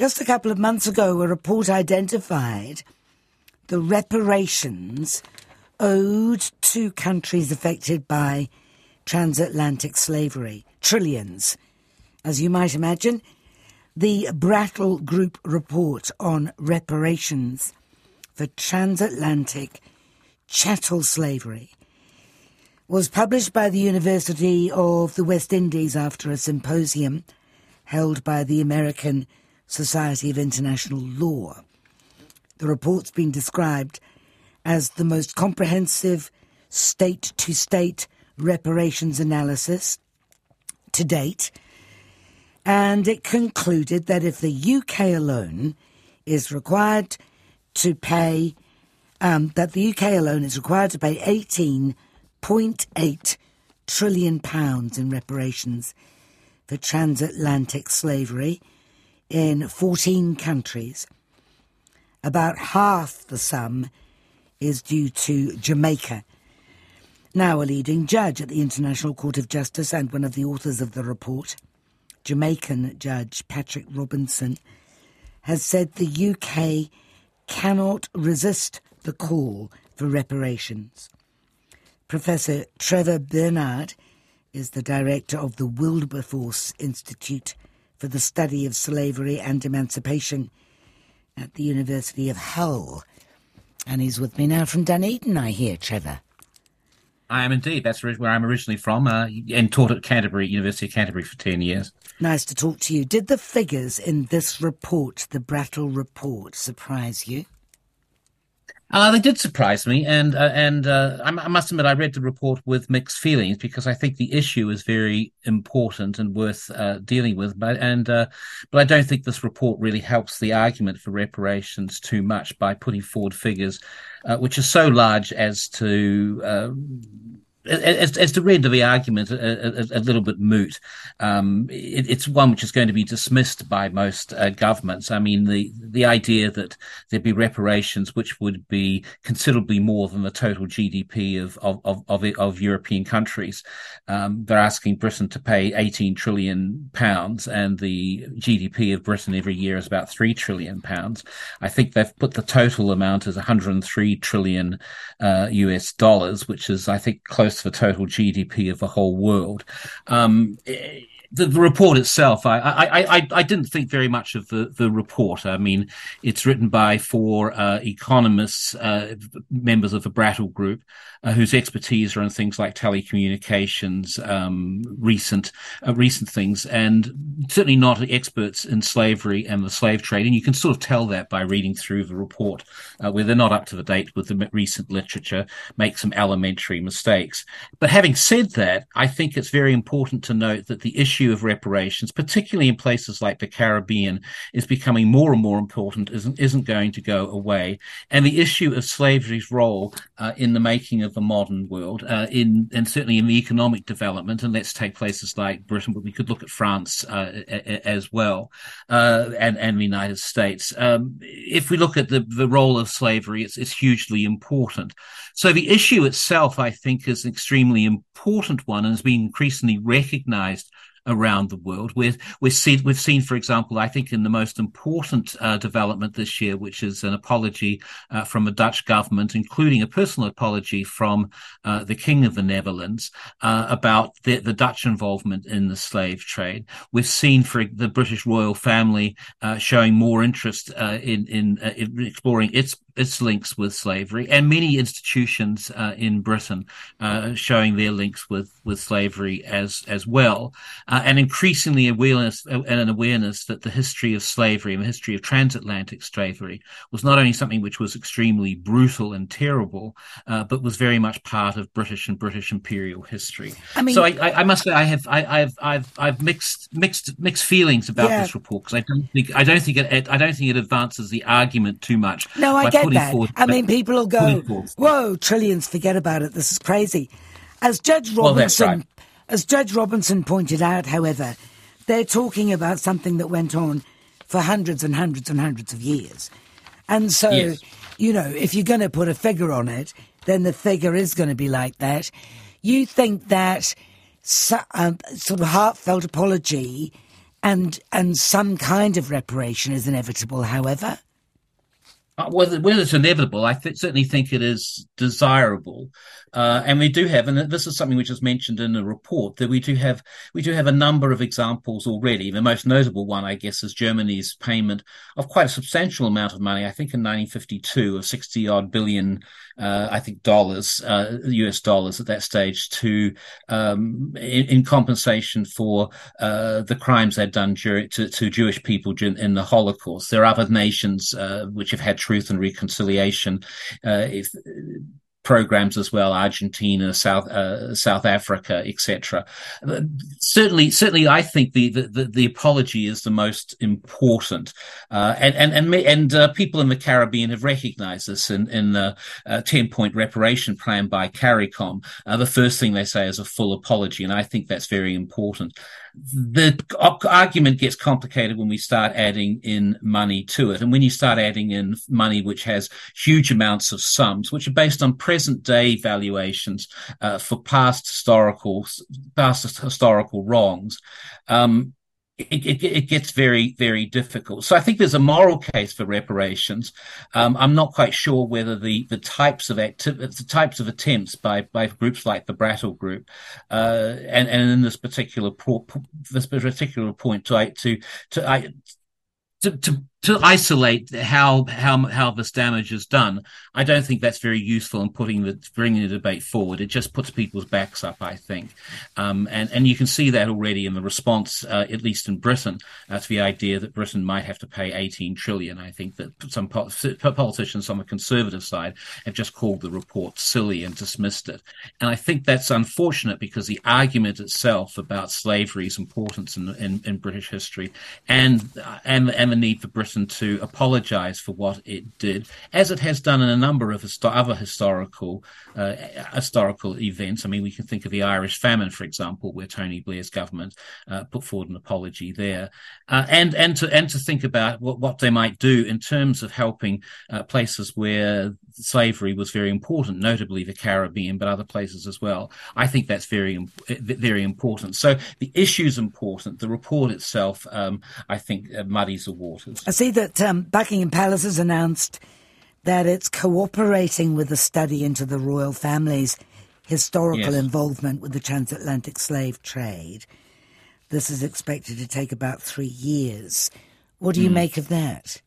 Just a couple of months ago, a report identified the reparations owed to countries affected by transatlantic slavery. Trillions. As you might imagine, the Brattle Group report on reparations for transatlantic chattel slavery was published by the University of the West Indies after a symposium held by the American Society of International Law. The report's been described as the most comprehensive state to state reparations analysis to date, and it concluded that if the UK alone is required to pay, um, that the UK alone is required to pay 18.8 trillion pounds in reparations for transatlantic slavery in 14 countries. About half the sum is due to Jamaica. Now a leading judge at the International Court of Justice and one of the authors of the report, Jamaican Judge Patrick Robinson, has said the UK cannot resist the call for reparations. Professor Trevor Burnard is the director of the Wilberforce Institute for the Study of Slavery and Emancipation at the University of Hull and he's with me now from Dunedin, I hear, Trevor. I am indeed. That's where I'm originally from uh, and taught at Canterbury, University of Canterbury for 10 years. Nice to talk to you. Did the figures in this report, the Brattle report, surprise you? Uh, they did surprise me, and uh, and uh, I, I, must admit I read the report with mixed feelings because I think the issue is very important and worth uh, dealing with. But and uh, but I don't think this report really helps the argument for reparations too much by putting forward figures uh, which are so large as to as to render the argument a, a, a little bit moot, um, it, it's one which is going to be dismissed by most uh, governments. I mean, the the idea that there'd be reparations which would be considerably more than the total GDP of of of, of, of European countries. Um, they're asking Britain to pay 18 trillion pounds, and the GDP of Britain every year is about three trillion pounds. I think they've put the total amount as 103 trillion uh, US dollars, which is I think close to the total GDP of the whole world. Um, the, the, report itself, I, I, I, I, didn't think very much of the, the report. I mean, it's written by four uh, economists, uh, members of the Brattle Group, uh, whose expertise are in things like telecommunications, um, recent uh, recent things, and certainly not experts in slavery and the slave trade. And you can sort of tell that by reading through the report, uh, where they're not up to the date with the recent literature, make some elementary mistakes. But having said that, I think it's very important to note that the issue of reparations, particularly in places like the Caribbean, is becoming more and more important, isn't, isn't going to go away. And the issue of slavery's role uh, in the making of the modern world, uh, in and certainly in the economic development, and let's take places like Britain, but we could look at France uh, as well, uh, and, and the United States. Um, if we look at the, the role of slavery, it's, it's hugely important. So the issue itself, I think, is extremely important one and has been increasingly recognized around the world. We're, we're seen, we've seen, for example, I think in the most important uh, development this year, which is an apology uh, from a Dutch government, including a personal apology from uh, the King of the Netherlands uh, about the, the, Dutch involvement in the slave trade. We've seen for the British royal family uh, showing more interest uh, in, in, in exploring its its links with slavery, and many institutions uh, in Britain uh, showing their links with, with slavery as as well, and increasingly awareness uh, and an awareness that the history of slavery and the history of transatlantic slavery was not only something which was extremely brutal and terrible, uh, but was very much part of British and British imperial history. I mean, so I, I, I must say I have I, have I've I've mixed mixed mixed feelings about yeah. this report because I don't think I don't think it I don't think it advances the argument too much. No, I get that. I mean, people will go, "Whoa, trillions! Forget about it. This is crazy." As Judge Robinson, well, right. As Judge Robinson pointed out, however, they're talking about something that went on for hundreds and hundreds and hundreds of years, and so yes. you know, if you're going to put a figure on it, then the figure is going to be like that. You think that um, sort of heartfelt apology and and some kind of reparation is inevitable. However, whether, whether it's inevitable, I th- certainly think it is desirable, uh, and we do have, and this is something which is mentioned in the report that we do have, we do have a number of examples already. The most notable one, I guess, is Germany's payment of quite a substantial amount of money. I think in 1952 of 60 odd billion, uh, I think dollars, US uh, dollars at that stage, to um, in, in, compensation for uh, the crimes they'd done to, to, Jewish people in the Holocaust. There are other nations uh, which have had truth and reconciliation uh, if, programs as well, Argentina, South uh, South Africa, etc. Certainly, certainly, I think the, the the apology is the most important, uh, and and and and uh, people in the Caribbean have recognised this in in the uh, ten point reparation plan by CARICOM. Uh, the first thing they say is a full apology, and I think that's very important the argument gets complicated when we start adding in money to it. And when you start adding in money which has huge amounts of sums, which are based on present day valuations uh, for past historical, past historical wrongs, um, it, it, it, gets very, very difficult. So I think there's a moral case for reparations. Um, I'm not quite sure whether the, the types of activities, the types of attempts by, by groups like the Brattle Group, uh, and, and in this particular, this particular point to, to, to, to, to to isolate how how how this damage is done, I don't think that's very useful in putting the bringing the debate forward. It just puts people's backs up, I think, um, and and you can see that already in the response, uh, at least in Britain, uh, to the idea that Britain might have to pay 18 trillion. I think that some politicians on the conservative side have just called the report silly and dismissed it, and I think that's unfortunate because the argument itself about slavery's importance in, in, in British history and and and the need for Britain To apologise for what it did, as it has done in a number of histo- other historical uh, historical events. I mean, we can think of the Irish famine, for example, where Tony Blair's government uh, put forward an apology there, uh, and and to and to think about what, what they might do in terms of helping uh, places where slavery was very important, notably the Caribbean, but other places as well. I think that's very very important. So the issue is important. The report itself, um, I think, uh, muddies the waters I see that um, Buckingham Palace has announced that it's cooperating with the study into the royal family's historical yes. involvement with the transatlantic slave trade. This is expected to take about three years. What do you mm. make of that?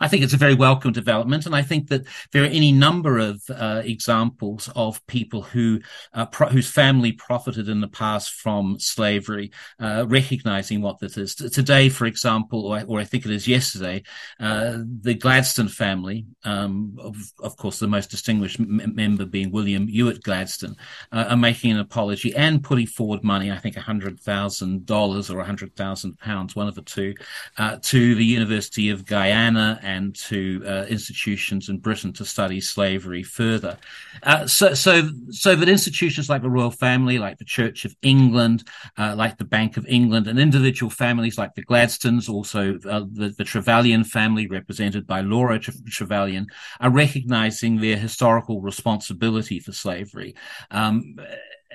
I think it's a very welcome development, and I think that there are any number of uh, examples of people who uh, pro- whose family profited in the past from slavery, uh, recognizing what this is. Today, for example, or, or I think it is yesterday, uh, the Gladstone family, um, of, of, course, the most distinguished m- member being William Ewart Gladstone, uh, are making an apology and putting forward money. I think hundred thousand dollars or hundred thousand pounds, one of the two, uh, to the University of Guyana and to uh, institutions in Britain to study slavery further. Uh, so, so, so that institutions like the royal family, like the Church of England, uh, like the Bank of England, and individual families like the Gladstones, also uh, the, the Trevelyan family, represented by Laura Trevelyan, are recognizing their historical responsibility for slavery. Um,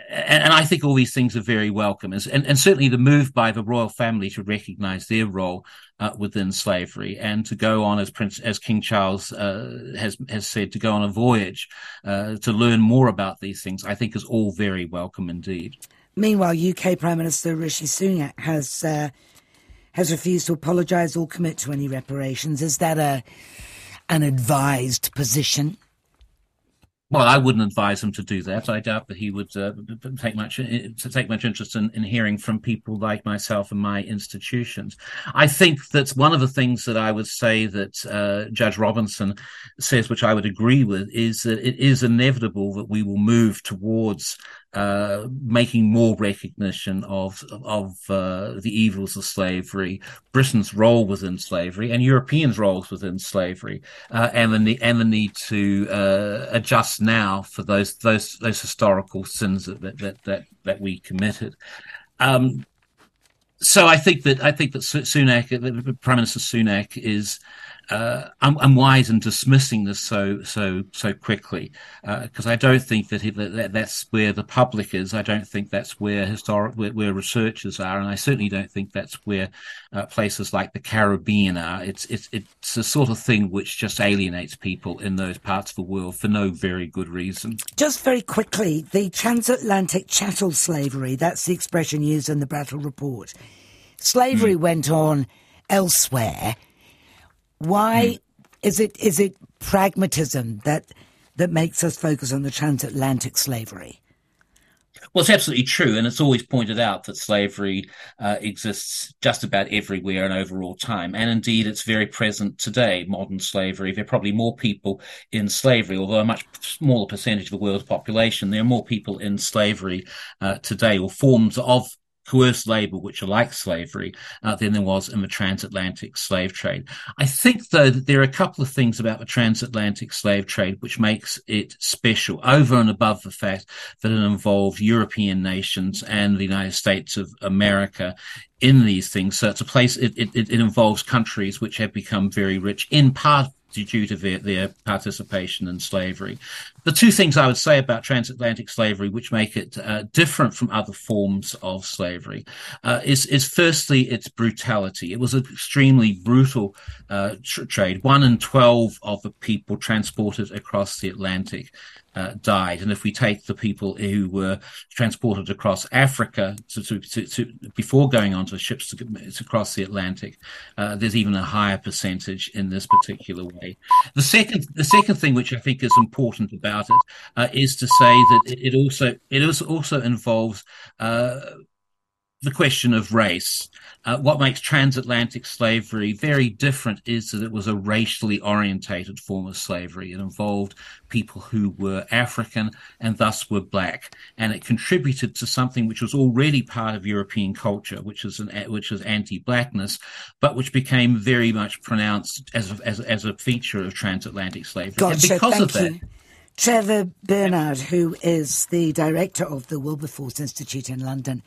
and, and, I think all these things are very welcome, and, and, certainly the move by the royal family to recognise their role uh, within slavery and to go on as Prince as King Charles uh, has has said to go on a voyage uh, to learn more about these things. I think is all very welcome indeed. Meanwhile, UK Prime Minister Rishi Sunak has uh, has refused to apologise or commit to any reparations. Is that a an advised position? Well, I wouldn't advise him to do that. I doubt that he would uh, take much to take much interest in, in hearing from people like myself and my institutions. I think that one of the things that I would say that uh, Judge Robinson says, which I would agree with, is that it is inevitable that we will move towards uh, making more recognition of of uh, the evils of slavery, Britain's role within slavery, and Europeans' roles within slavery, uh, and the and the need to uh, adjust now for those those those historical sins that that that that we committed. Um, so I think that I think that Sunak, Prime Minister Sunak, is uh, I'm, I'm, wise in dismissing this so so so quickly because uh, I don't think that, he, that, that's where the public is. I don't think that's where historic where, where researchers are, and I certainly don't think that's where uh, places like the Caribbean are. It's it's it's a sort of thing which just alienates people in those parts of the world for no very good reason. Just very quickly, the transatlantic chattel slavery—that's the expression used in the Brattle Report. Slavery mm. went on elsewhere why mm. is it is it pragmatism that that makes us focus on the transatlantic slavery? Well, it's absolutely true, and it's always pointed out that slavery uh, exists just about everywhere and over all time, and indeed it's very present today. Modern slavery, there are probably more people in slavery, although a much smaller percentage of the world's population. There are more people in slavery uh, today, or forms of coerced labor, which are like slavery, uh, than there was in the transatlantic slave trade. I think, though, that there are a couple of things about the transatlantic slave trade which makes it special, over and above the fact that it involved European nations and the United States of America in these things. So it's a place, it, it, it involves countries which have become very rich in part due to their, their, participation in slavery. The two things I would say about transatlantic slavery, which make it uh, different from other forms of slavery, uh, is, is firstly its brutality. It was an extremely brutal uh, tr- trade. One in 12 of the people transported across the Atlantic uh, died. And if we take the people who were transported across Africa to, to, to, before going onto ships to, cross the Atlantic, uh, there's even a higher percentage in this particular way. The second, the second thing which I think is important about it uh, is to say that it, it also it also involves uh, the question of race. Uh, what makes transatlantic slavery very different is that it was a racially orientated form of slavery. It involved people who were African and thus were black, and it contributed to something which was already part of European culture, which is an which is anti-blackness, but which became very much pronounced as a, as, as a feature of transatlantic slavery. Gotcha, and because thank of that. You. Trevor Burnard, who is the director of the Wilberforce Institute in London,